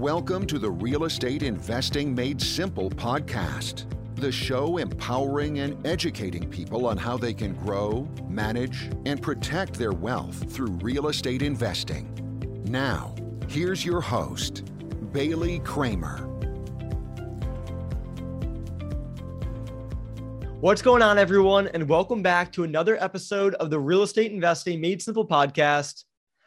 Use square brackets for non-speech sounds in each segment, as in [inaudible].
Welcome to the Real Estate Investing Made Simple podcast, the show empowering and educating people on how they can grow, manage, and protect their wealth through real estate investing. Now, here's your host, Bailey Kramer. What's going on, everyone, and welcome back to another episode of the Real Estate Investing Made Simple podcast.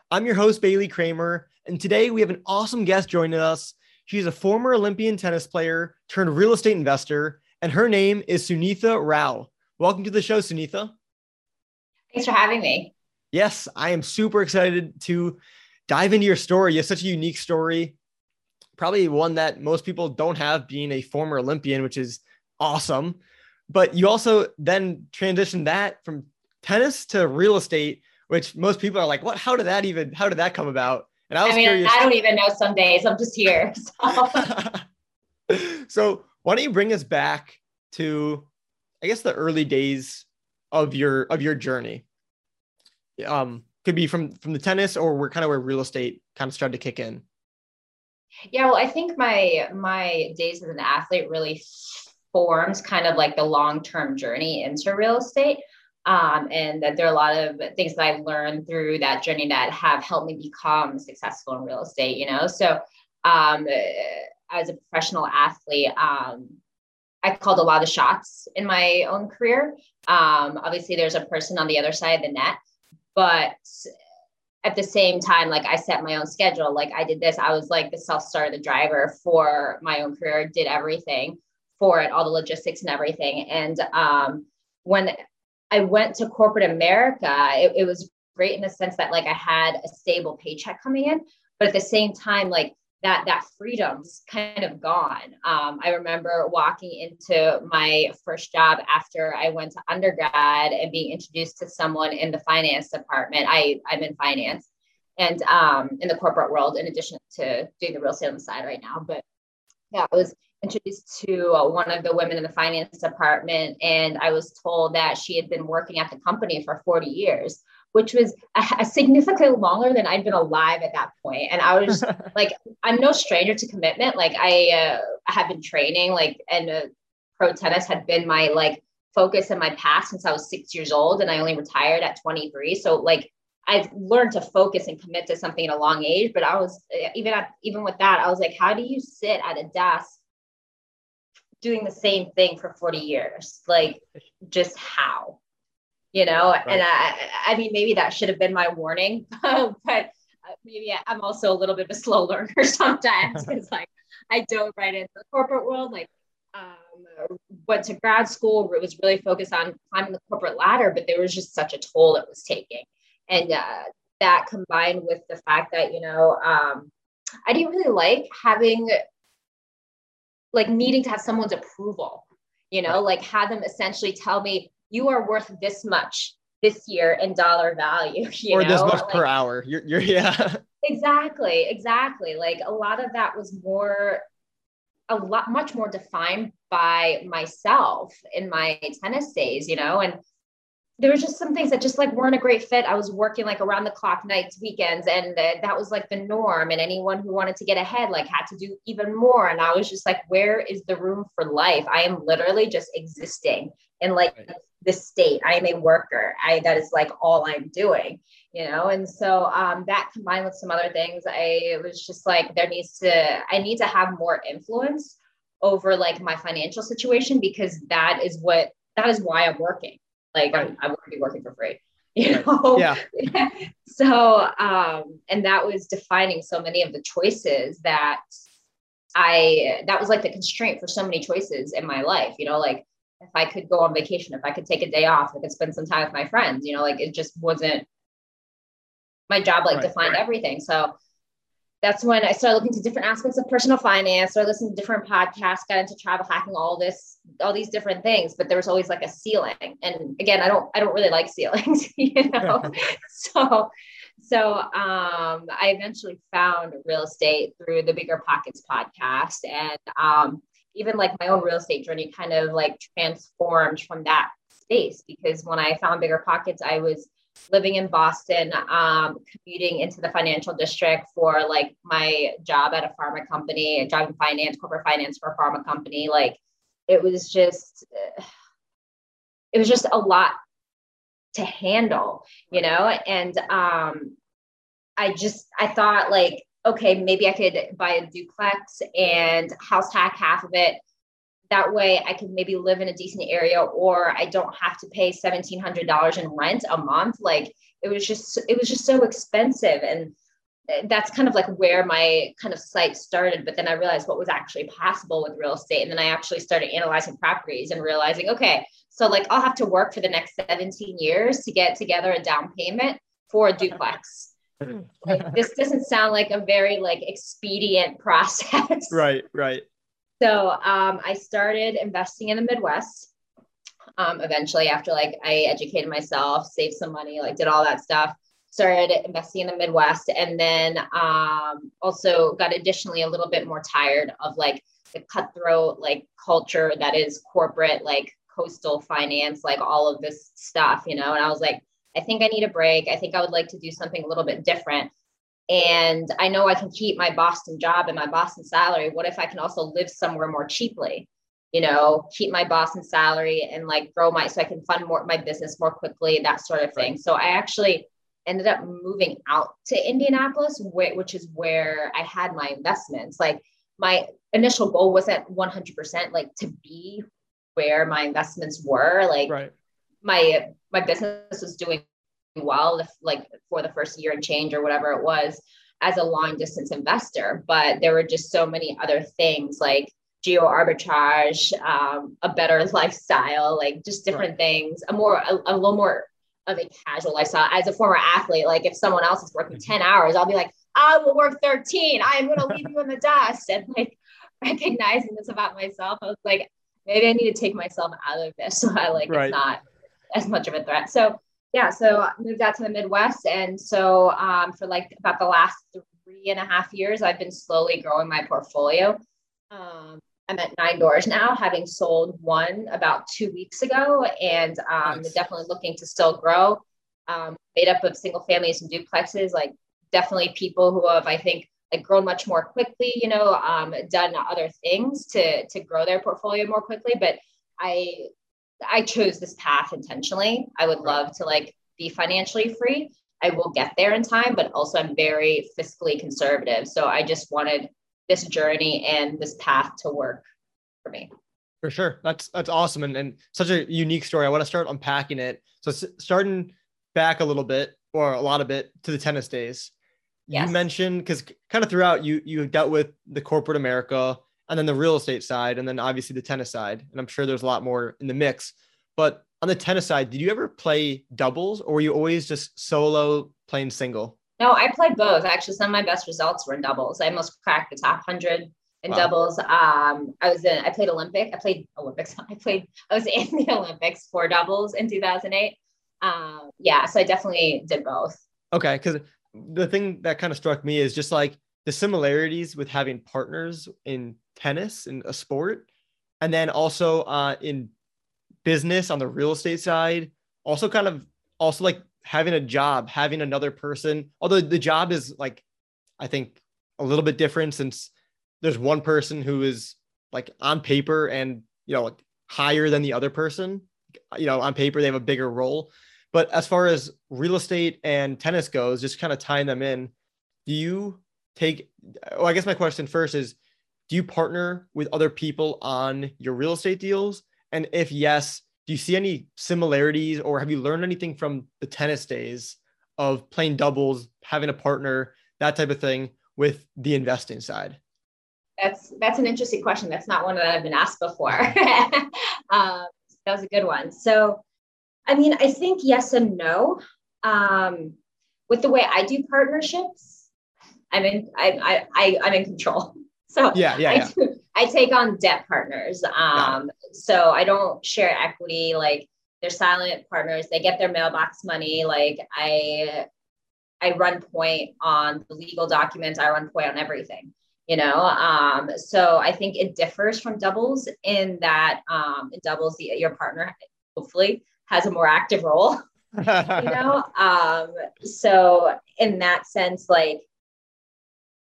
I'm your host, Bailey Kramer, and today we have an awesome guest joining us. She's a former Olympian tennis player turned real estate investor, and her name is Sunitha Rao. Welcome to the show, Sunitha. Thanks for having me. Yes, I am super excited to dive into your story. You have such a unique story, probably one that most people don't have being a former Olympian, which is awesome. But you also then transitioned that from tennis to real estate, which most people are like, what? How did that even, how did that come about? And I was I mean, curious. I don't even know some days. I'm just here. [laughs] So. [laughs] so why don't you bring us back to, I guess, the early days of your of your journey? Um, could be from from the tennis or we're kind of where real estate kind of started to kick in. Yeah, well, I think my my days as an athlete really forms kind of like the long term journey into real estate. Um, and that there are a lot of things that I've learned through that journey that have helped me become successful in real estate, you know? So, um, as a professional athlete, um, I called a lot of shots in my own career. Um, obviously, there's a person on the other side of the net, but at the same time, like I set my own schedule. Like I did this, I was like the self starter, the driver for my own career, did everything for it, all the logistics and everything. And um, when I went to corporate America, it, it was great in the sense that like I had a stable paycheck coming in, but at the same time, like that that freedom's kind of gone. Um, I remember walking into my first job after I went to undergrad and being introduced to someone in the finance department. I I'm in finance and um, in the corporate world, in addition to doing the real estate on the side right now. But yeah, it was introduced to uh, one of the women in the finance department, and I was told that she had been working at the company for 40 years, which was a, [laughs] a significantly longer than I'd been alive at that point. And I was [laughs] like, I'm no stranger to commitment. Like I, uh, have been training, like, and uh, pro tennis had been my like focus in my past since I was six years old, and I only retired at 23. So like I've learned to focus and commit to something at a long age, but I was even at, even with that, I was like, how do you sit at a desk doing the same thing for 40 years. Like, just how, you know? Right. And I, I mean, maybe that should have been my warning, [laughs] but maybe I'm also a little bit of a slow [laughs] learner sometimes. [laughs] it's like I dove right into the corporate world, like um, went to grad school, it was really focused on climbing the corporate ladder, but there was just such a toll it was taking. And uh, that combined with the fact that, you know, um, I didn't really like having like needing to have someone's approval, you know, like have them essentially tell me you are worth this much this year in dollar value, [laughs] or know? this much like, per hour. You're, you're yeah. Exactly, exactly. Like a lot of that was more, a lot much more defined by myself in my tennis days, you know, and there was just some things that just like weren't a great fit. I was working like around the clock nights, weekends, and uh, that was like the norm. And anyone who wanted to get ahead like had to do even more. And I was just like, where is the room for life? I am literally just existing in like right. this state. I am a worker. I that is like all I'm doing, you know. And so um, that combined with some other things, I was just like, there needs to I need to have more influence over like my financial situation because that is what that is why I'm working like right. I'm, I'm already working for free, [laughs] you know? Yeah. [laughs] so, um, and that was defining so many of the choices that I, that was like the constraint for so many choices in my life, you know, like if I could go on vacation, if I could take a day off, I could spend some time with my friends, you know, like it just wasn't my job, like right, defined right. everything. So that's when I started looking to different aspects of personal finance, started listening to different podcasts, got into travel hacking, all this, all these different things. But there was always like a ceiling. And again, I don't, I don't really like ceilings, [laughs] you [laughs] know. so, so um, I eventually found real estate through the Bigger Pockets podcast, and um, even like my own real estate journey kind of like transformed from that space because when I found Bigger Pockets, I was living in Boston, um, commuting into the financial district for like my job at a pharma company, job in finance, corporate finance for a pharma company. Like it was just, it was just a lot to handle, you know? And um, I just, I thought like, okay, maybe I could buy a duplex and house hack half of it that way I could maybe live in a decent area or I don't have to pay $1700 in rent a month. Like it was just it was just so expensive. And eh, that's kind of like where my kind of site started. But then I realized what was actually possible with real estate. And then I actually started analyzing properties and realizing okay so like I'll have to work for the next 17 years to get together a down payment for a duplex. [laughs] Like, this doesn't sound like a very like expedient [laughs] process. Right right so um, I started investing in the Midwest. Um, eventually, after like I educated myself, saved some money, like did all that stuff, started investing in the Midwest, and then um, also got additionally a little bit more tired of like the cutthroat like culture that is corporate, like coastal finance, like all of this stuff, you know. And I was like, I think I need a break. I think I would like to do something a little bit different and I know I can keep my Boston job and my Boston salary. What if I can also live somewhere more cheaply? You know, keep my Boston salary and like grow my so I can fund more my business more quickly, that sort of thing. So I actually ended up moving out to Indianapolis, which is where I had my investments. Like my initial goal wasn't 100% like to be where my investments were. Like right. my my business was doing well, if, like for the first year and change or whatever it was, as a long distance investor. But there were just so many other things like geo arbitrage, um, a better lifestyle, like just different right. things, a more, a, a, little more of a casual lifestyle. As a former athlete, like if someone else is working mm-hmm. 10 hours, I'll be like, I will work 13. I am going to leave you in the dust. And like [laughs] recognizing this about myself, I was like, maybe I need to take myself out of this. [laughs] So I like, right. it's not as much of a threat. So yeah, so I moved out to the Midwest. And so um, for like about the last three and a half years, I've been slowly growing my portfolio. Um, I'm at nine doors now, having sold one about two weeks ago, and um, nice. definitely looking to still grow. Um, made up of single families and duplexes, like definitely people who have, I think, like grown much more quickly. You know, um, done other things to to grow their portfolio more quickly. But I I chose this path intentionally. I would love to like be financially free. I will get there in time, but also I'm very fiscally conservative. So I just wanted this journey and this path to work for me. For sure. That's that's awesome and, and such a unique story. I want to start unpacking it. So starting back a little bit or a lot of it to the tennis days. Yes. You mentioned because kind of throughout you you dealt with the corporate America, and then the real estate side, and then obviously the tennis side. And I'm sure there's a lot more in the mix. But on the tennis side, did you ever play doubles or were you always just solo playing single? No, I played both. Actually, some of my best results were in doubles. I almost cracked the top 100 in wow. doubles. Um, I was in, I played Olympic. I played Olympics. [laughs] I played, I was in the [laughs] Olympics for doubles in 2008. Um, yeah, so I definitely did both. Okay. Cause the thing that kind of struck me is just like the similarities with having partners in tennis and a sport, and then also uh, in business on the real estate side, also kind of also like having a job, having another person. Although the job is like, I think a little bit different since there's one person who is like on paper and you know like higher than the other person. You know, on paper they have a bigger role. But as far as real estate and tennis goes, just kind of tying them in, do you take? Well, I guess my question first is do you partner with other people on your real estate deals? And if yes, do you see any similarities or have you learned anything from the tennis days of playing doubles, having a partner, that type of thing with the investing side? That's that's an interesting question. That's not one that I've been asked before. [laughs] um, that was a good one. So, I mean, I think yes and no. Um, with the way I do partnerships, I'm in I, I, I I'm in control. [laughs] So yeah, yeah, I, yeah. Do, I take on debt partners. Um, so I don't share equity. Like they're silent partners. They get their mailbox money. Like I, I run point on the legal documents. I run point on everything. You know, um, so I think it differs from doubles in that um, in doubles the, your partner hopefully has a more active role. [laughs] you know? [laughs] Um, so in that sense, like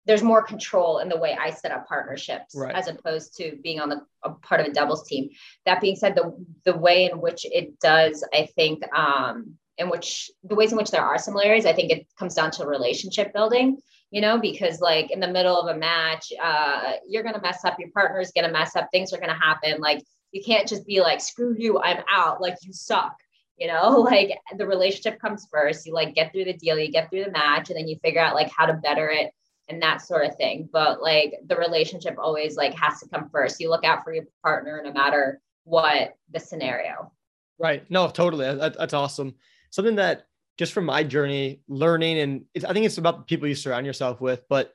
there's more control in the way I set up partnerships right. as opposed to being on the a part of a doubles team. That being said, the the way in which it does, I think, um, in which the ways in which there are similarities, I think it comes down to relationship building. You know, because like in the middle of a match, uh, you're gonna mess up. Your partner's gonna mess up. Things are gonna happen. Like you can't just be like, "Screw you, I'm out." Like you suck you know [laughs] like the relationship comes first you like get through the deal you get through the match and then you figure out like how to better it and that sort of thing. But like the relationship always like has to come first. You look out for your partner no matter what the scenario. Right. No, totally. That, that's awesome. Something that just from my journey learning and I think it's about the people you surround yourself with, but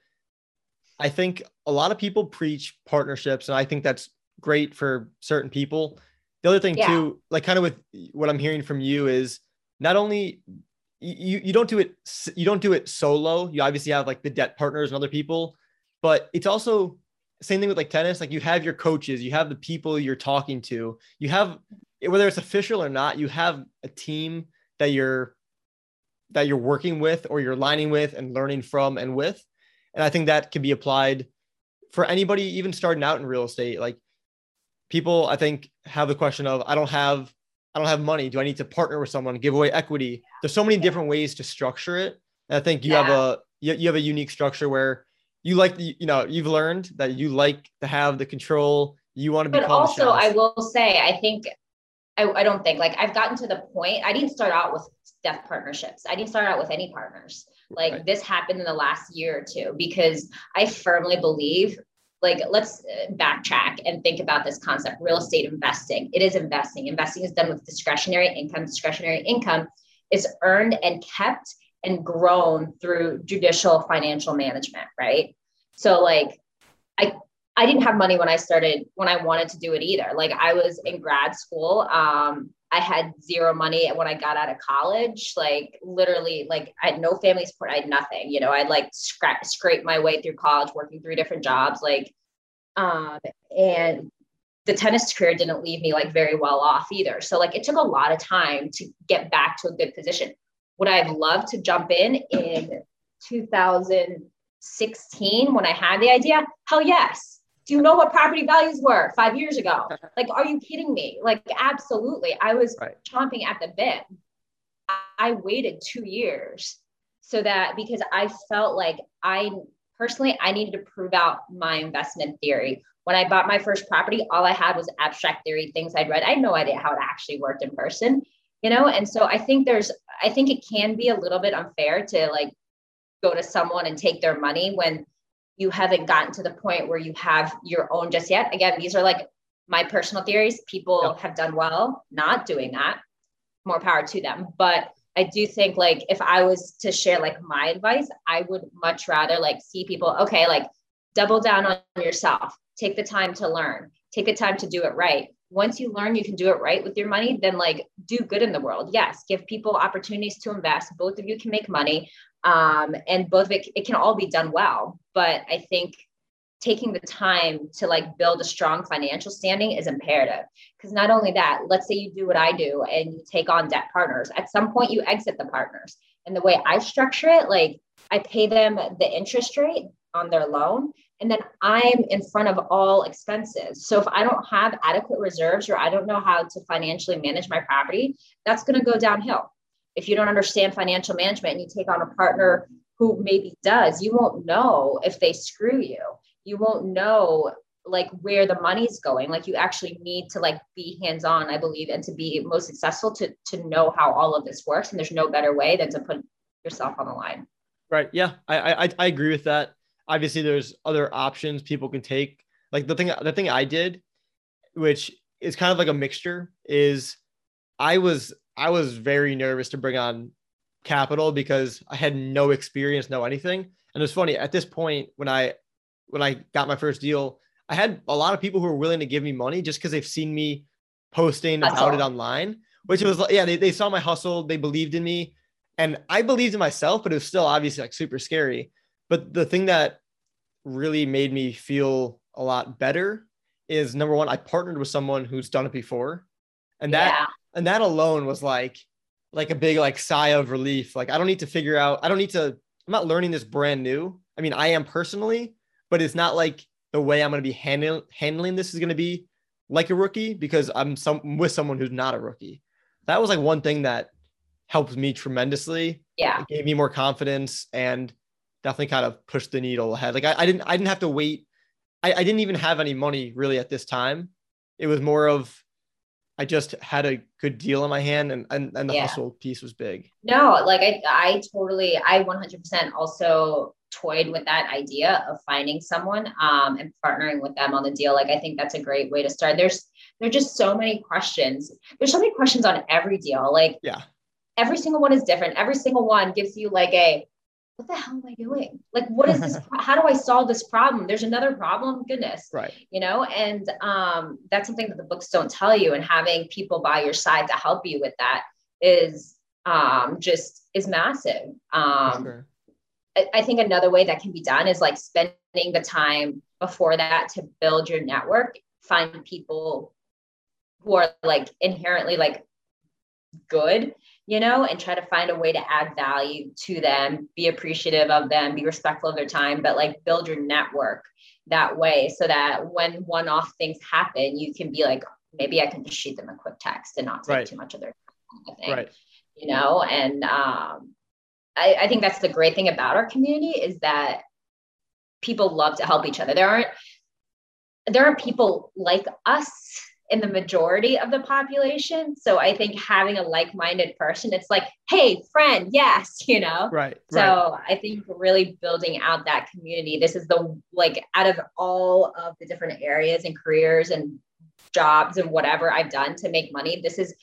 I think a lot of people preach partnerships and I think that's great for certain people. The other thing yeah. too, like kind of with what I'm hearing from you is not only you you don't do it you don't do it solo. You obviously have like the debt partners and other people, but it's also same thing with like tennis. Like you have your coaches, you have the people you're talking to, you have whether it's official or not, you have a team that you're that you're working with or you're lining with and learning from and with. And I think that can be applied for anybody even starting out in real estate. Like people, I think have the question of I don't have I don't have money. Do I need to partner with someone, give away equity? There's so many different ways to structure it. And I think you yeah. have a you, you have a unique structure where you like the, you know you've learned that you like to have the control. You want to be. But also, I will say, I think I, I don't think like I've gotten to the point. I didn't start out with debt partnerships. I didn't start out with any partners. Like right. this happened in the last year or two because I firmly believe like let's uh, backtrack and think about this concept real estate investing. It is investing. Investing is done with discretionary income. Discretionary income is earned and kept and grown through judicial financial management right? So like i i didn't have money when i started when i wanted to do it either. Like i was in grad school um I had zero money when I got out of college. Like literally, like I had no family support. I had nothing. You know, I'd like scrap scrape my way through college, working three different jobs. Like, um, and the tennis career didn't leave me like very well off either. So like it took a lot of time to get back to a good position. Would I have loved to jump in in 2016 when I had the idea? Hell yes do you know what property values were five years ago? Like, are you kidding me? Like, absolutely. I was right. chomping at the bit. I waited two years so that because I felt like I personally I needed to prove out my investment theory. When I bought my first property, all I had was abstract theory things I'd read. I had no idea how it actually worked in person, you know. And so I think there's I think it can be a little bit unfair to like go to someone and take their money when you haven't gotten to the point where you have your own just yet. Again, these are like my personal theories. People yep. have done well not doing that. More power to them. But I do think like if I was to share like my advice, I would much rather like see people, okay, like double down on yourself, take the time to learn, take the time to do it right. Once you learn you can do it right with your money, then like do good in the world. Yes, give people opportunities to invest. Both of you can make money um, and both of it, it can all be done well but i think taking the time to like build a strong financial standing is imperative. Because not only that let's say you do what i do and you take on debt partners. At some point you exit the partners. And the way i structure it like i pay them the interest rate on their loan and then i'm in front of all expenses. So if i don't have adequate reserves or i don't know how to financially manage my property that's going to go downhill if you don't understand financial management and you take on a partner who maybe does, you won't know if they screw you. You won't know like where the money's going. Like you actually need to like be hands-on, I believe, and to be most successful to to know how all of this works. And there's no better way than to put yourself on the line. Right. Yeah. I I, I agree with that. Obviously, there's other options people can take. Like the thing the thing I did, which is kind of like a mixture, is I was I was very nervous to bring on capital because I had no experience, no anything. And it's funny at this point when I when I got my first deal, I had a lot of people who were willing to give me money just because they've seen me posting about it online. Which was yeah, they, they saw my hustle, they believed in me, and I believed in myself, but it was still obviously like super scary. But the thing that really made me feel a lot better is number one, I partnered with someone who's done it before. And that yeah and that alone was like like a big like sigh of relief. Like I don't need to figure out, I don't need to, I'm not learning this brand new. I mean, I am personally, but it's not like the way I'm going to be handling handling this is going to be like a rookie because I'm some with someone who's not a rookie. That was like one thing that helped me tremendously. Yeah. It gave me more confidence and definitely kind of pushed the needle ahead. Like I, I didn't I didn't have to wait. I, I didn't even have any money really at this time. It was more of I just had a good deal in my hand and and, and the yeah. hustle piece was big. No, like I I totally I 100% also toyed with that idea of finding someone um, and partnering with them on the deal. Like I think that's a great way to start. There's there's just so many questions. There's so many questions on every deal. Like yeah, every single one is different. Every single one gives you like a what the hell am I doing? Like, what is this? [laughs] how do I solve this problem? There's another problem. Goodness. Right. You know, and um, that's something that the books don't tell you. And having people by your side to help you with that is um, just is massive. Um, sure. I, I think another way that can be done is like spending the time before that to build your network, find people who are like inherently like good you know, and try to find a way to add value to them, be appreciative of them, be respectful of their time, but like build your network that way so that when one off things happen, you can be like, maybe I can just shoot them a quick text and not take right. too much of their time. Right. You know, and um, I, I think that's the great thing about our community is that people love to help each other. There aren't there are people like us in the majority of the population. So I think having a like-minded person, it's like, hey, friend, yes, [laughs] you know. Right. So right. I think really building out that community. This is the like out of all of the different areas and careers and jobs and whatever I've done to make money, this is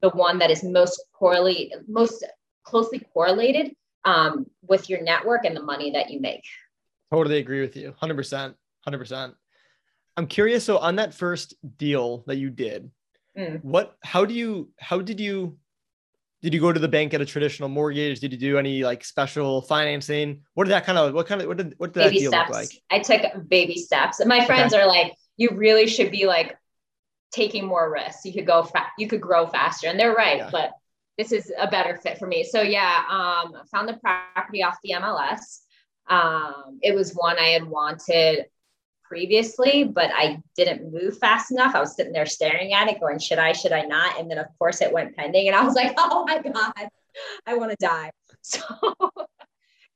the one that is most poorly, most closely correlated um, with your network and the money that you make. Totally agree with you. 100%. 100%. I'm curious. So on that first deal that you did, mm. what, how do you, how did you, did you go to the bank at a traditional mortgage? Did you do any like special financing? What did that kind of, what kind of, what did, what did baby that deal steps. look like? I took baby steps. My friends okay. are like, you really should be like taking more risks. You could go, fa- you could grow faster. And they're right. Yeah. But this is a better fit for me. So yeah, um, found the property off the MLS. Um, it was one I had wanted previously, but I didn't move fast enough. I was sitting there staring at it, going, should I, should I not? And then, of course, it went pending. And I was like, [laughs] oh my God, I want to die. [laughs] So,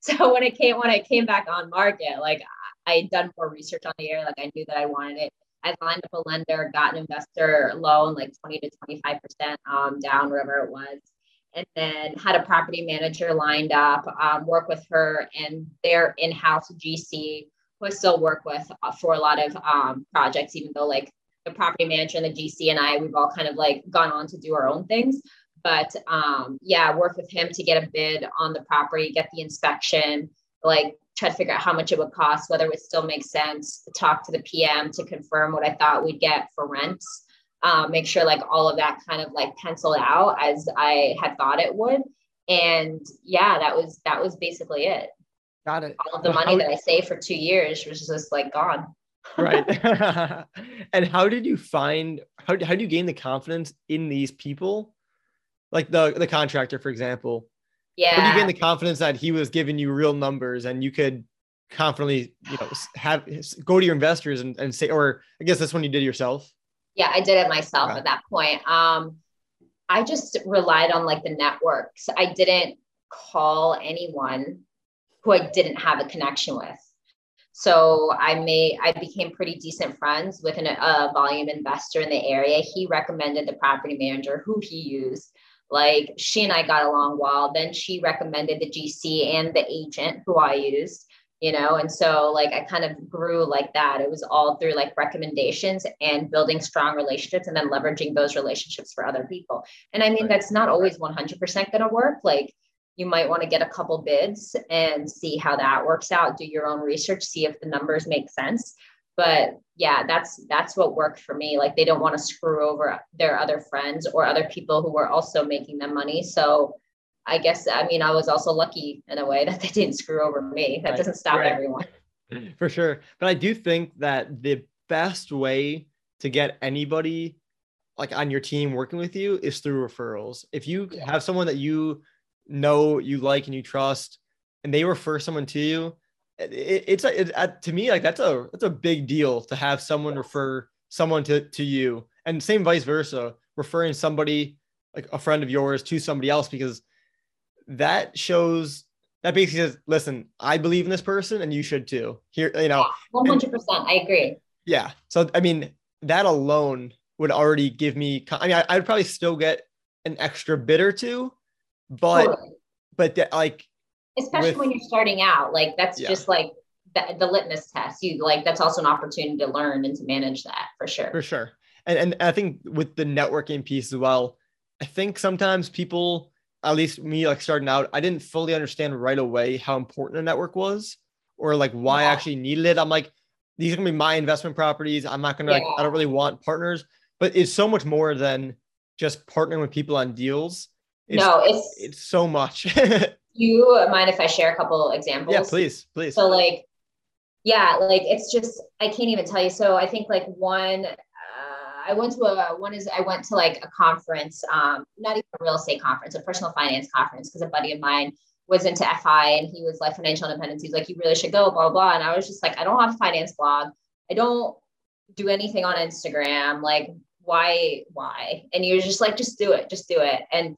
so when it came, when I came back on market, like I had done more research on the area, like I knew that I wanted it. I lined up a lender, got an investor loan, like 20 to 25% um, down, wherever it was. And then had a property manager lined up, um, work with her and their in house GC who I still work with uh, for a lot of um, projects, even though like the property manager and the GC and I, we've all kind of like gone on to do our own things. But um, yeah, work with him to get a bid on the property, get the inspection, like try to figure out how much it would cost, whether it would still makes sense, talk to the PM to confirm what I thought we'd get for rents. Um, make sure like all of that kind of like penciled out as I had thought it would. And yeah, that was that was basically it. Got it. All of the money that I saved for two years was just like gone. right. [laughs] [laughs] and how did you find how, how do you gain the confidence in these people? Like the the contractor, for example. Yeah. How do you gain the confidence that he was giving you real numbers and you could confidently, you know, have go to your investors and, and say, or I guess that's when you did yourself. Yeah, I did it myself at that point. Um, I just relied on like the networks. I didn't call anyone who I didn't have a connection with. So I made, I became pretty decent friends with an, a volume investor in the area. He recommended the property manager who he used. Like she and I got along well. Then she recommended the GC and the agent who I used, you know. And so like I kind of grew like that. It was all through like recommendations and building strong relationships and then leveraging those relationships for other people. And I mean, that's not always 100% going to work. Like you might want to get a couple bids and see how that works out do your own research see if the numbers make sense but yeah that's that's what worked for me like they don't want to screw over their other friends or other people who were also making them money so i guess i mean i was also lucky in a way [laughs] that they didn't screw over me that right. doesn't stop right. everyone [laughs] for sure but i do think that the best way to get anybody like on your team working with you is through referrals. If you have someone that you know, you like, and you trust, and they refer someone to you, it, it's a, it, to me like that's a that's a big deal to have someone refer someone to to you, and same vice versa, referring somebody like a friend of yours to somebody else because that shows that basically says, listen, I believe in this person and you should too. Here, you know, one hundred percent, I agree. Yeah. So I mean, that alone would already give me. I mean, I, would probably still get an extra bit or two, but totally. but that, like, especially with, when you're starting out, like that's yeah. just like the, the litmus test. You like that's also an opportunity to learn and to manage that for sure. For sure. And and I think with the networking piece as well, I think sometimes people at least me like starting out, I didn't fully understand right away how important a network was or like why yeah. I actually needed it. I'm like, these are gonna be my investment properties. I'm not gonna yeah. like, I don't really want partners, but it's so much more than just partnering with people on deals. It's, no, it's it's so much. [laughs] you mind if I share a couple examples? Yeah, please, please. So like, yeah, like it's just I can't even tell you. So I think like one I went to a one is I went to like a conference, um, not even a real estate conference, a personal finance conference, because a buddy of mine was into FI and he was like financial independence. He's like, you really should go, blah, blah, blah. And I was just like, I don't have a finance blog. I don't do anything on Instagram. Like, why, why? And he was just like, just do it, just do it. And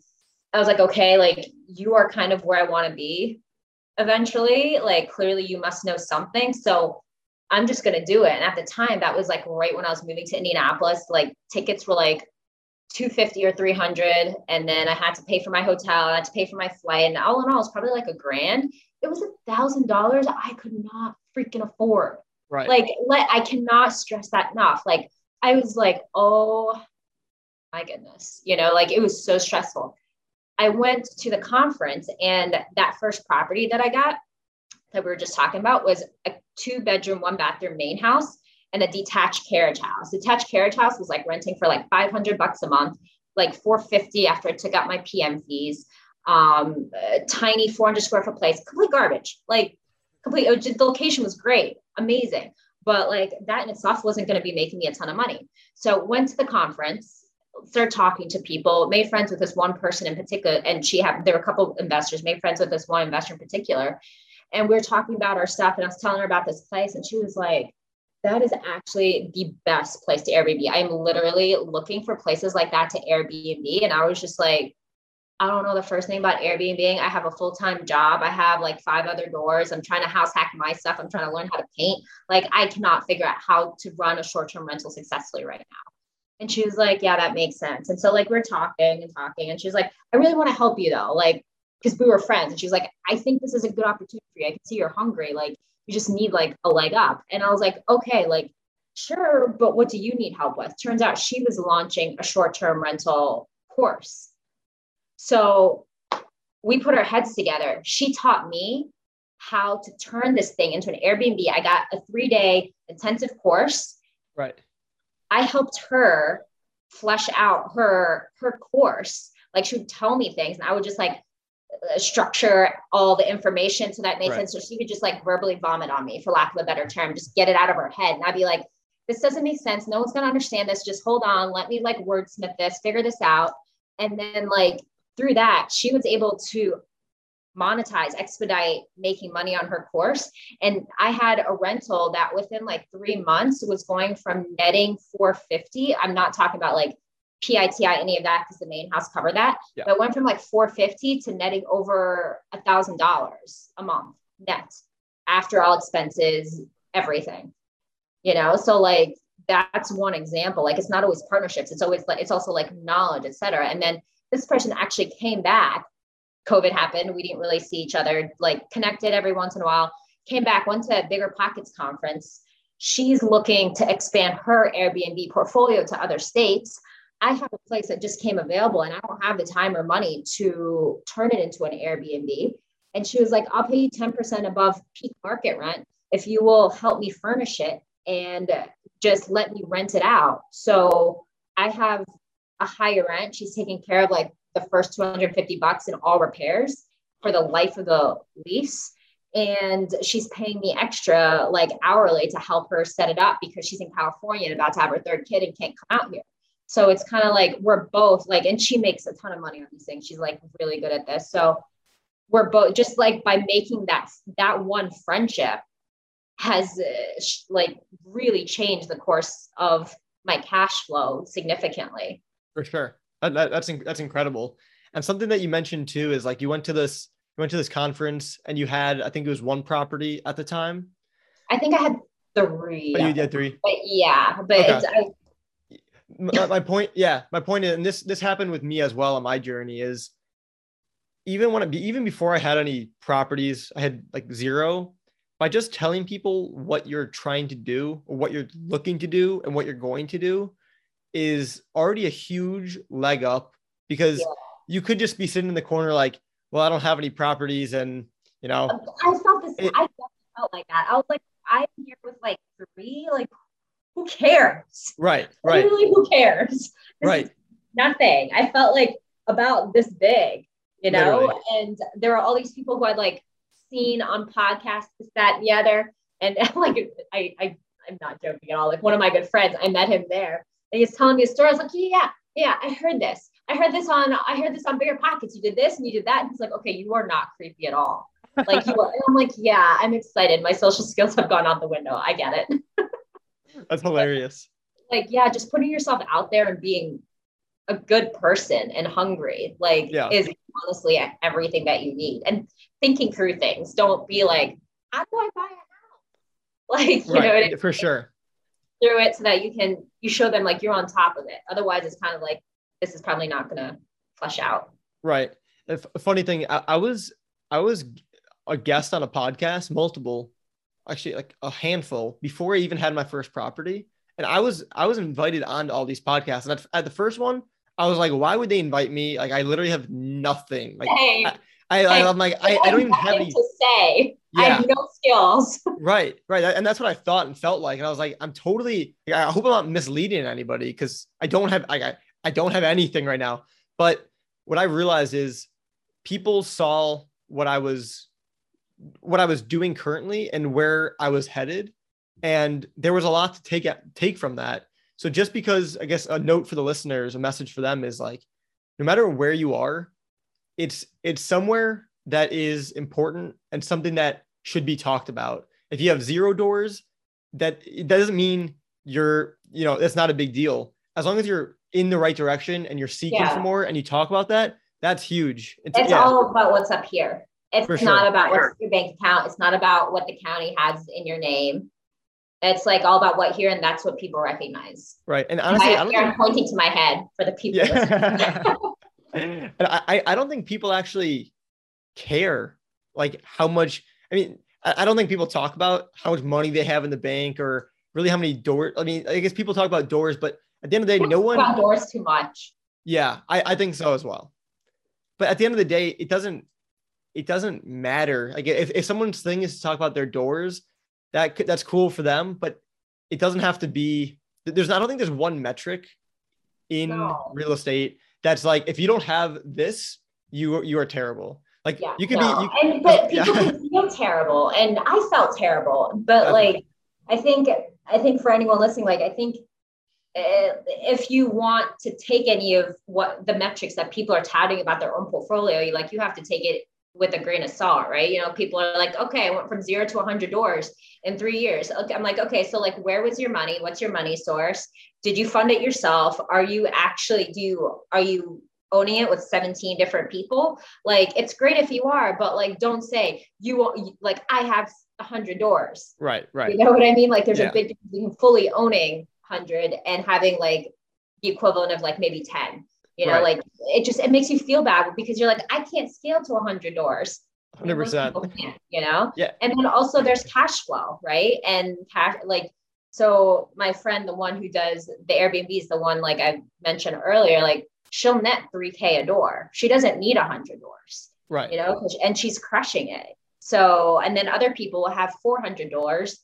I was like, okay, like you are kind of where I want to be eventually. Like, clearly you must know something. So I'm just going to do it. And at the time, that was like right when I was moving to Indianapolis, like tickets were like 250 or 300. And then I had to pay for my hotel, I had to pay for my flight. And all in all, it's probably like a grand. It was a thousand dollars I could not freaking afford. Right. Like, let, I cannot stress that enough. Like, I was like, oh my goodness, you know, like it was so stressful. I went to the conference and that first property that I got that we were just talking about was a two bedroom, one bathroom main house and a detached carriage house. Detached carriage house was like renting for like 500 bucks a month, like 450 after I took out my PM fees. Um, tiny 400 square foot place, complete garbage. Like complete. Just, the location was great, amazing, but like that in itself wasn't going to be making me a ton of money. So went to the conference, started talking to people, made friends with this one person in particular, and she had there were a couple investors, made friends with this one investor in particular, and we are talking about our stuff and I was telling her about this place and she was like, that is actually the best place to Airbnb. I'm literally looking for places like that to Airbnb. And I was just like, I don't know the first thing about Airbnb. I have a full time job. I have like five other doors. I'm trying to house hack my stuff. I'm trying to learn how to paint. Like, I cannot figure out how to run a short term rental successfully right now. And she was like, Yeah, that makes sense. And so, like, we're talking and talking. And she's like, I really want to help you though. Like, because we were friends. And she was like i think this is a good opportunity. For you i can see you're hungry like you just need like a leg up. And i was like okay like sure but what do you need help with? Turns out she was launching a short-term rental course. So we put our heads together. She taught me how to turn this thing into an airbnb. I got a three day intensive course. Right i helped her flesh out her her course like she would tell me things and i would just like uh, structure all the information so that made right. sense. So she could just like verbally vomit on me, for lack of a better term, just get it out of her head. And I'd be like, this doesn't make sense. No one's going to understand this. Just hold on. Let me like wordsmith this, figure this out. And then, like, through that, she was able to monetize, expedite making money on her course. And I had a rental that within like three months was going from netting 450. I'm not talking about like PITI, any of that, because the main house covered that. Yeah. But went from like 450 to netting over a thousand dollars a month net after all expenses, everything. You know, so like that's one example. Like it's not always partnerships, it's always like it's also like knowledge, etc. And then this person actually came back. COVID happened. We didn't really see each other, like connected every once in a while. Came back, went to a Bigger Pockets conference. She's looking to expand her Airbnb portfolio to other states. I have a place that just came available and I don't have the time or money to turn it into an Airbnb. And she was like, I'll pay you 10% above peak market rent if you will help me furnish it and just let me rent it out. So I have a higher rent. She's taking care of like the first 250 bucks in all repairs for the life of the lease. And she's paying me extra like hourly to help her set it up because she's in California and about to have her third kid and can't come out here. So it's kind of like we're both like, and she makes a ton of money on these things. She's like really good at this. So we're both just like by making that that one friendship has uh, sh- like really changed the course of my cash flow significantly. For sure, that, that, that's that's incredible. And something that you mentioned too is like you went to this you went to this conference and you had I think it was one property at the time. I think I had three. Oh, you did three. But yeah, but Okay. it's, I, my, my point yeah my point is and this this happened with me as well on my journey is even when I, even before i had any properties i had like zero by just telling people what you're trying to do or what you're looking to do and what you're going to do is already a huge leg up because Yeah. you could just be sitting in the corner like well i don't have any properties and you know I felt this. It- I felt like that. I was like, I'm here with like three. Like, who cares? right right Literally, who cares? This right nothing. I felt like about this big, you know. Literally. And there were all these people who I'd like seen on podcasts, this, that, and the other. And [laughs] like, I, I, I'm not joking at all. Like one of my good friends, I met him there, and he's telling me a story. I was like, yeah, yeah, I heard this. I heard this on. I heard this on Bigger Pockets. You did this and you did that. And he's like, okay, you are not creepy at all. Like you are. And I'm like, yeah, I'm excited. My social skills have gone out the window. I get it. [laughs] that's hilarious like yeah just putting yourself out there and being a good person and hungry like Yeah. is honestly everything that you need and thinking through things don't be like how do i buy a house like you know what I mean? for sure through it so that you can you show them like you're on top of it otherwise it's kind of like this is probably not gonna flush out Right. A f- funny thing, I, I was I was a guest on a podcast, multiple, actually like a handful before I even had my first property, and I was I was invited on to all these podcasts. And at, at the first one, I was like, why would they invite me? Like I literally have nothing. Like hey I, I I'm like I, I don't even have any. to say i Yeah. have no skills [laughs] Right, right, and that's what I thought and felt like, and I was like, I'm totally. I hope I'm not misleading anybody because I don't have, I, I, I don't have anything right now. But what I realized is, people saw what I was, what I was doing currently, and where I was headed, and there was a lot to take at, take from that. So just because, I guess, a note for the listeners, a message for them is like, no matter where you are, it's it's somewhere that is important and something that should be talked about. If you have zero doors, that it doesn't mean you're, you know, that's not a big deal. As long as you're in the right direction and you're seeking Yeah. for more and you talk about that, that's huge. It's, it's yeah, all about what's up here. It's For not sure. about what's your bank account. It's not about what the county has in your name. It's like all about what here, and that's what people recognize. right. And honestly, I I, don't here I'm pointing to my head for the people. yeah. [laughs] [laughs] and I, I- I don't think people actually care like how much, I mean, I, don't think people talk about how much money they have in the bank or really how many doors. I mean, I guess people talk about doors, but at the end of the day, no one, About doors too much. Yeah, I, I think so as well. But at the end of the day, it doesn't it doesn't matter. Like if, if someone's thing is to talk about their doors, that could, that's cool for them, but it doesn't have to be there's I don't think there's one metric in No. real estate that's like if you don't have this, you you are terrible. Like Yeah, you could no. be you, and but yeah. people can [laughs] feel terrible, and I felt terrible. But like, I think I think for anyone listening, like I think uh, if you want to take any of what the metrics that people are touting about their own portfolio, you like you have to take it with a grain of salt, right? You know, people are like, okay, I went from zero to 100 doors in three years. Okay, I'm like, okay, so like, where was your money? What's your money source? Did you fund it yourself? Are you actually do you are you owning it with 17 different people? Like, it's great if you are, but like, don't say you won't like I have 100 doors. right, right. You know what I mean? Like, there's Yeah. a big difference between fully owning 100 and having like the equivalent of like maybe 10. You know, Right. like it just it makes you feel bad because you're like, I can't scale to 100 doors. 100% You know? Yeah. And then also there's cash flow, right? And cash like so my friend, the one who does the airbnb is the one like I mentioned earlier, like she'll net 3K a door. She doesn't need 100 doors Right. you know, and she's crushing it. So, and then other people will have 400 doors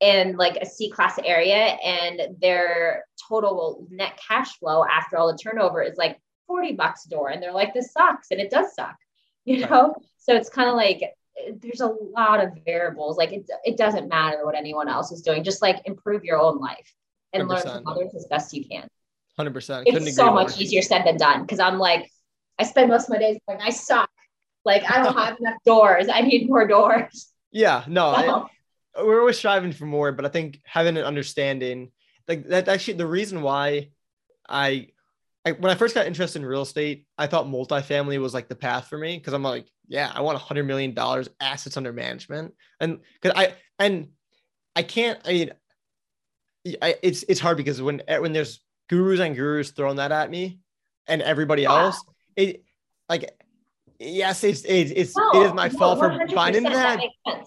in like a C class area, and their total net cash flow after all the turnover is like 40 bucks a door. And they're like, this sucks. And it does suck, you Right. know? So it's kind of like, there's a lot of variables. Like it, it doesn't matter what anyone else is doing. Just like improve your own life and learn 100%. from others as best you can. 100%. It's so much easier said than done because I'm like, I spend most of my days going, I suck. Like, I don't have enough doors. I need more doors. Yeah, no, I, we're always striving for more, but I think having an understanding, like that, actually, the reason why I, I when I first got interested in real estate, I thought multifamily was like the path for me because I'm like, yeah, I want a hundred million dollars assets under management, and because I and I can't, I mean, I, it's it's hard because when when there's gurus and gurus throwing that at me, and everybody ah. else, it like yes, it's it's, it's no, it is my no, fault for finding that. that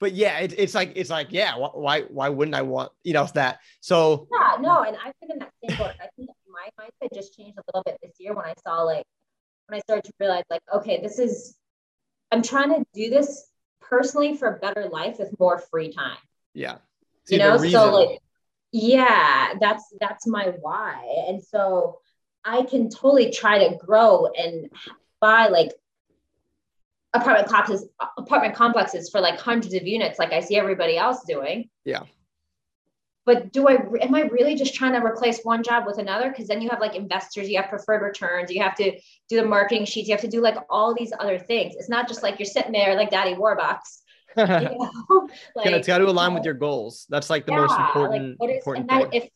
but yeah, it, it's like it's like yeah, why why wouldn't I want you know that? So yeah, no, and I've been in that same boat. I think my mindset just changed a little bit this year when I saw like when I started to realize like okay, this is I'm trying to do this personally for a better life with more free time. Yeah, See, you know, so like yeah, that's that's my why, and so I can totally try to grow and buy like apartment complexes apartment complexes for like hundreds of units like i see everybody else doing. Yeah. But do i am i really just trying to replace one job with another? Because then you have like investors you have preferred returns you have to do the marketing sheets you have to do like all these other things. It's not just like you're sitting there like daddy warbucks [laughs] know? [laughs] like, it's got to align with your goals that's like the yeah, most important like, important thing. if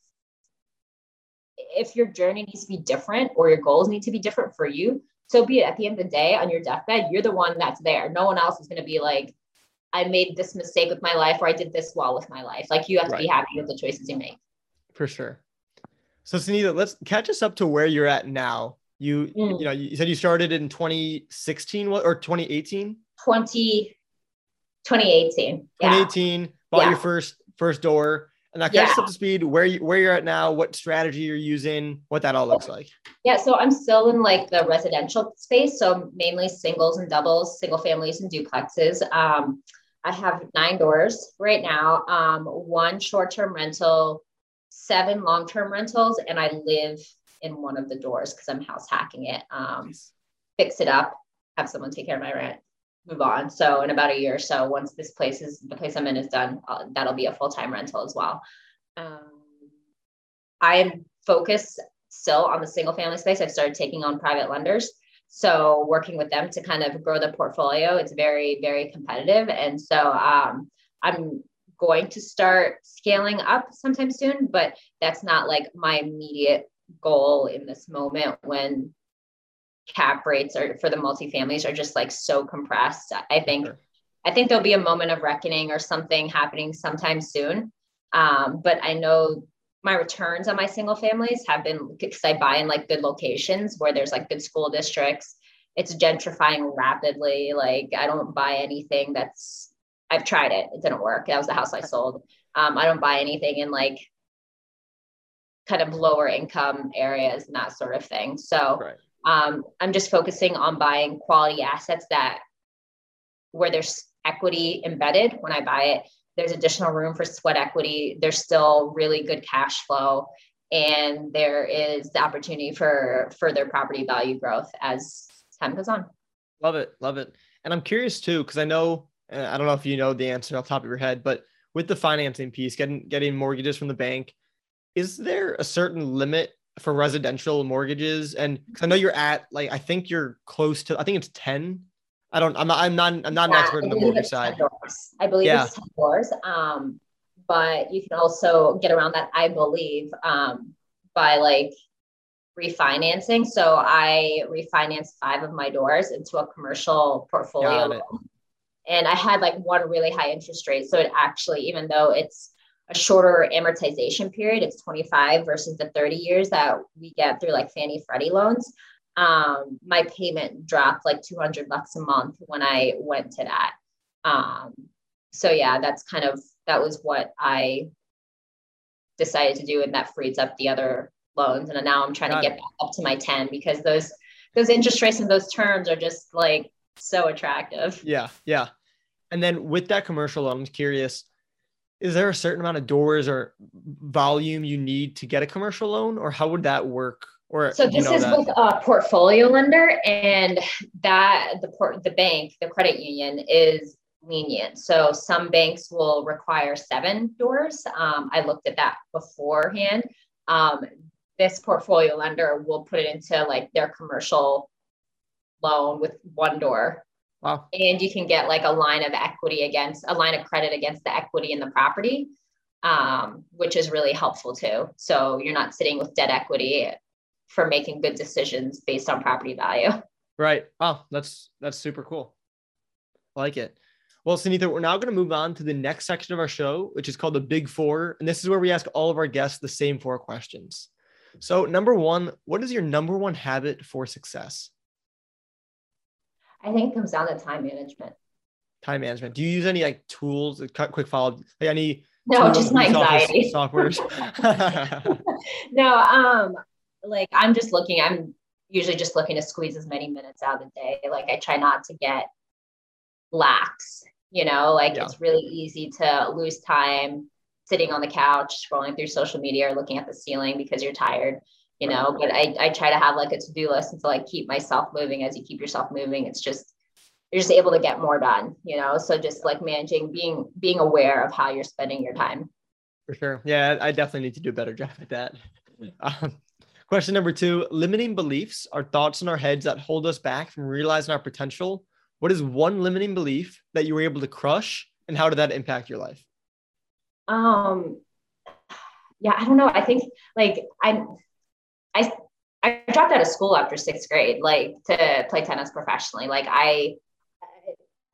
if your journey needs to be different or your goals need to be different for you so be it at the end of the day on your deathbed you're the one that's there no one else is going to be like i made this mistake with my life or i did this well with my life like you have to right. be happy with the choices you make for sure so sunita let's catch us up to where you're at now you mm. you know you said you started in 2016 or 2018 20 2018 yeah. 2018 bought yeah. your first first door and now catch yeah. us up to speed where you where you're at now, what strategy you're using, what that all looks like. Yeah, so I'm still in like the residential space, so mainly singles and doubles, single families and duplexes. Um, I have nine doors right now, um, one short-term rental, seven long-term rentals, and I live in one of the doors because I'm house hacking it. Um, nice. Fix it up, have someone take care of my rent move on. So in about a year or so, once this place is the place I'm in is done, uh, that'll be a full time rental as well. Um, I am focused still on the single family space. I've started taking on private lenders. So working with them to kind of grow the portfolio, it's very, very competitive. And so um, I'm going to start scaling up sometime soon, but that's not like my immediate goal in this moment when cap rates are for the multifamilies are just like so compressed. I think sure. I think there'll be a moment of reckoning or something happening sometime soon. Um, but I know my returns on my single families have been because I buy in like good locations where there's like good school districts. It's gentrifying rapidly. Like I don't buy anything that's I've tried it. It didn't work. That was the house I sold. Um, I don't buy anything in like kind of lower income areas and that sort of thing. So right. Um, I'm just focusing on buying quality assets that where there's equity embedded when I buy it. There's additional room for sweat equity. There's still really good cash flow, and there is the opportunity for further property value growth as time goes on. Love it, love it. And I'm curious too, because I know I don't know if you know the answer off the top of your head, but with the financing piece, getting getting mortgages from the bank, is there a certain limit for residential mortgages. And cause i know you're at like i think you're close to i think it's 10 i don't i'm not i'm not i'm not yeah, an expert in the mortgage side. i believe yeah. it's 10 doors um but you can also get around that i believe um by like refinancing. So i refinanced five of my doors into a commercial portfolio and i had like one really high interest rate. So it actually even though it's a shorter amortization period. It's 25 versus the 30 years that we get through like Fannie Freddie loans. Um, my payment dropped like 200 bucks a month when I went to that. Um, so yeah, that's kind of that was what I decided to do, and that frees up the other loans. And now I'm trying Got to get back up to my 10 because those those interest rates and those terms are just like so attractive. Yeah, yeah. And then with that commercial I'm curious is there a certain amount of doors or volume you need to get a commercial loan or how would that work or so this is that? with a portfolio lender and that the port the bank the credit union is lenient so some banks will require seven doors um, i looked at that beforehand um, this portfolio lender will put it into like their commercial loan with one door. Wow. And you can get like a line of equity against a line of credit against the equity in the property, um, which is really helpful too. So you're not sitting with debt equity for making good decisions based on property value. [laughs] Right. Wow. That's that's super cool. I like it. Well, Sunitha, we're now going to move on to the next section of our show, which is called the Big Four. And this is where we ask all of our guests the same four questions. So, number one, what is your number one habit for success? I think it comes down to time management. Time management. Do you use any like tools, quick follow, like any no, just my anxiety [laughs] softwares? [laughs] no, um, like I'm just looking, I'm usually just looking to squeeze as many minutes out of the day. Like I try not to get lax, you know, like yeah. it's really easy to lose time sitting on the couch, scrolling through social media or looking at the ceiling because you're tired, you know. But I, I try to have like a to-do list until like keep myself moving. As you keep yourself moving, it's just you're just able to get more done, you know. So just like managing, being being aware of how you're spending your time. For sure. Yeah, I definitely need to do a better [laughs] job at that. Um, question number two limiting beliefs are thoughts in our heads that hold us back from realizing our potential what is one limiting belief that you were able to crush and how did that impact your life? Um, yeah, I don't know. I think like I, I, I dropped out of school after sixth grade, like to play tennis professionally. Like I,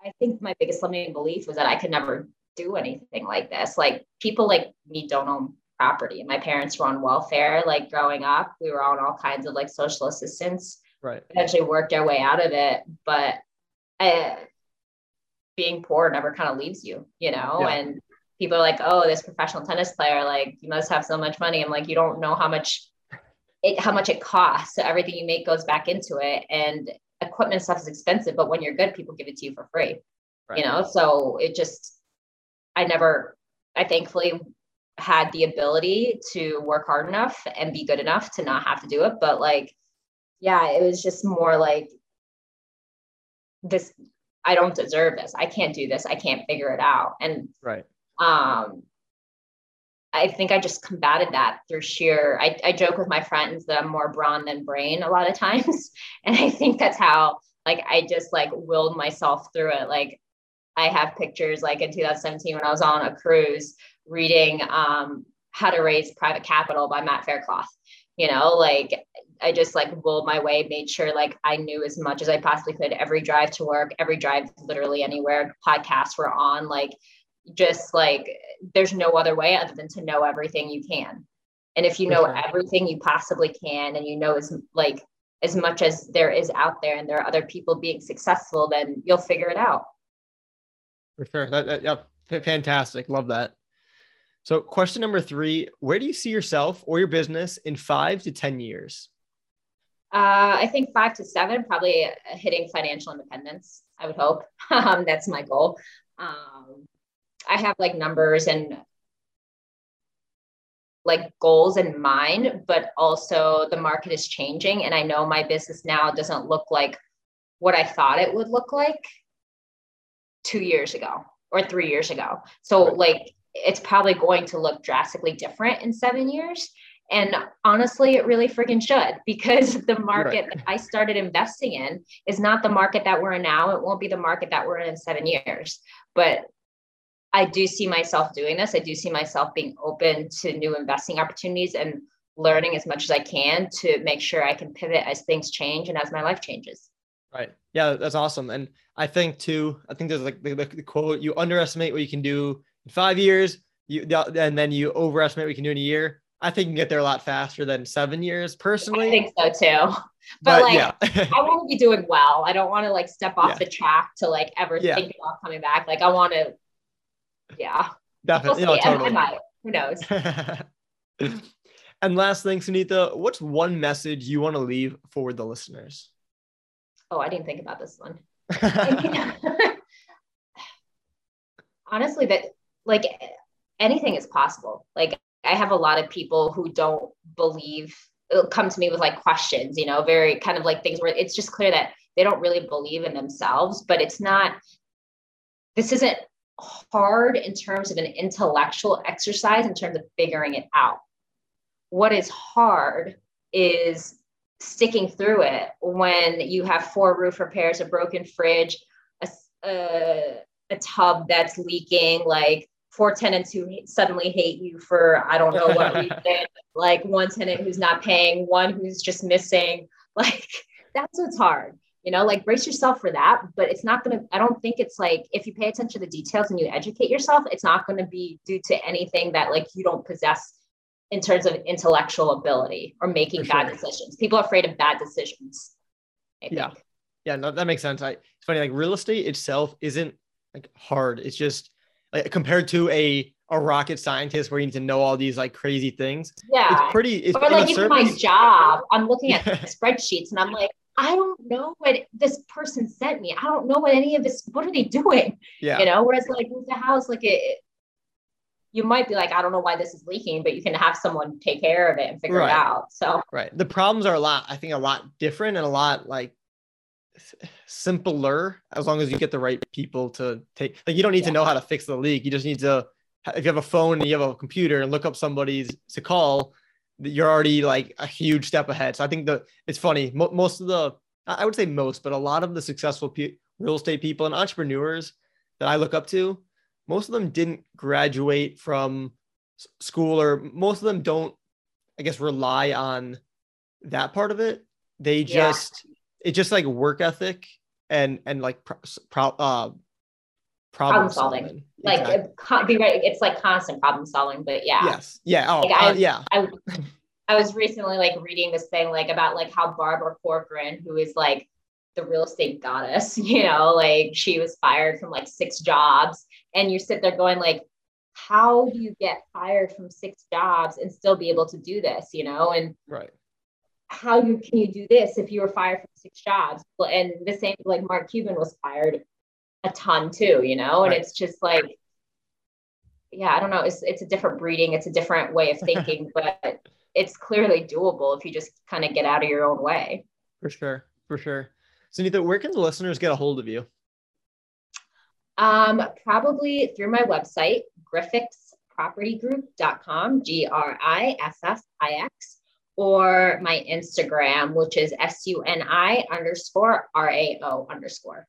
I think my biggest limiting belief was that I could never do anything like this. Like people like me don't own property. My parents were on welfare. Like growing up, we were on all kinds of like social assistance. Right. Eventually worked our way out of it, but uh, being poor never kind of leaves you, you know, yeah. and people are like, oh, this professional tennis player, like you must have so much money. I'm like, you don't know how much it, how much it costs. So everything you make goes back into it and equipment stuff is expensive, but when you're good, people give it to you for free, right. you know? So it just, I never, I thankfully had the ability to work hard enough and be good enough to not have to do it. But like, yeah, it was just more like this I don't deserve this. I can't do this. I can't figure it out. And right. Um I think I just combated that through sheer I, I joke with my friends that I'm more brawn than brain a lot of [laughs] times. And I think that's how like I just like willed myself through it. Like I have pictures like in 2017 when I was on a cruise reading um How to Raise Private Capital by Matt Faircloth. You know, like I just like rolled my way, made sure like I knew as much as I possibly could every drive to work, every drive literally anywhere podcasts were on, like just like there's no other way other than to know everything you can. And if you know everything you possibly can and you know as like as much as there is out there and there are other people being successful, then you'll figure it out. For sure. That, that yeah, fantastic. Love that. So, question number three Where do you see yourself or your business in five to 10 years? Uh, I think five to seven, probably hitting financial independence. I would hope [laughs] um, that's my goal. Um, I have like numbers and like goals in mind, but also the market is changing, and I know my business now doesn't look like what I thought it would look like two years ago or three years ago. So like it's probably going to look drastically different in seven years. And honestly, it really freaking should because the market right. that I started investing in is not the market that we're in now. It won't be the market that we're in in seven years. But I do see myself doing this. I do see myself being open to new investing opportunities and learning as much as I can to make sure I can pivot as things change and as my life changes. Right. Yeah, that's awesome. And I think too, I think there's like the, the quote, you underestimate what you can do in five years, you and then you overestimate what you can do in a year. I think you can get there a lot faster than seven years personally. I think so too. [laughs] But, but like yeah. [laughs] I want to be doing well. I don't want to like step off yeah. the track to like ever yeah. think about coming back. Like I want to, yeah. Definitely. We'll totally. might. Who knows? [laughs] and last thing, Sunitha, what's one message you want to leave for the listeners? Oh, I didn't think about this one. [laughs] [laughs] honestly, that like anything is possible. Like I have a lot of people who don't believe come to me with like questions, you know, very kind of like things where it's just clear that they don't really believe in themselves, but it's not this isn't hard in terms of an intellectual exercise in terms of figuring it out. what is hard is sticking through it when you have four roof repairs, a broken fridge, a, a, a tub that's leaking, like four tenants who suddenly hate you for I don't know what [laughs] reason, like one tenant who's not paying, one who's just missing. Like [laughs] that's what's hard. You know, like brace yourself for that, but it's not going to, I don't think it's like if you pay attention to the details and you educate yourself, it's not going to be due to anything that like you don't possess in terms of intellectual ability or making bad decisions. People are afraid of bad decisions. Yeah. Yeah, no, that makes sense. I, it's funny, like real estate itself isn't like hard. It's just like compared to a a rocket scientist where you need to know all these like crazy things. Yeah. It's pretty it's or like even my job. I'm looking at [laughs] spreadsheets and I'm like, I don't know what this person sent me. I don't know what any of this, what are they doing? Yeah. You know, whereas like with the house, like it, you might be like, I don't know why this is leaking, but you can have someone take care of it and figure right. it out. So right, the problems are a lot. I think a lot different and a lot like simpler as long as you get the right people to take. Like you don't need yeah. to know how to fix the leak. You just need to if you have a phone and you have a computer and look up somebody's to call. You're already like a huge step ahead. So I think that it's funny. Mo- most of the I would say most, but a lot of the successful pe- real estate people and entrepreneurs that I look up to most of them didn't graduate from school or most of them don't i guess rely on that part of it they just yeah. it's just like work ethic and and like pro, pro, uh problem, solving, solving. Like exactly. be right it's like constant problem solving but yeah. Yes. Yeah. Oh like uh, I, yeah. I, I was recently like reading this thing like about like how barbara corcoran who is like the real estate goddess [laughs] you know like she was fired from like six jobs. And you sit there going like how do you get fired from six jobs and still be able to do this you know? And right. how you can you do this if you were fired from six jobs? And the same like mark cuban was fired a ton too you know and right. it's just like yeah i don't know it's it's a different breeding it's a different way of [laughs] thinking but it's clearly doable if you just kind of get out of your own way for sure for sure sunita where can the listeners get a hold of you um, probably through my website, grissixpropertygroup.com, G R I S S I X, or my Instagram, which is S U N I underscore R A O underscore.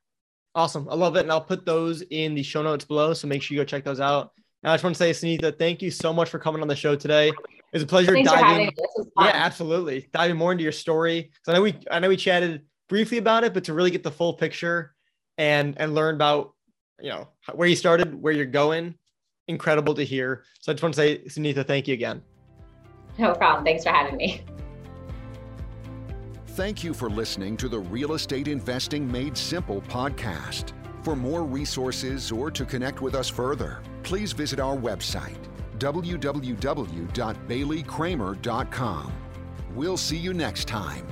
Awesome. I love it. And I'll put those in the show notes below. So make sure you go check those out. And I just want to say, Sunita, thank you so much for coming on the show today. It was a pleasure Thanks diving. Yeah, absolutely. Diving more into your story. So I know we I know we chatted briefly about it, but to really get the full picture and and learn about you know where you started, where you're going. Incredible to hear. So I just want to say, Sunita, thank you again. No problem. Thanks for having me. Thank you for listening to the Real Estate Investing Made Simple podcast. For more resources or to connect with us further, please visit our website, www.baileykramer.com. We'll see you next time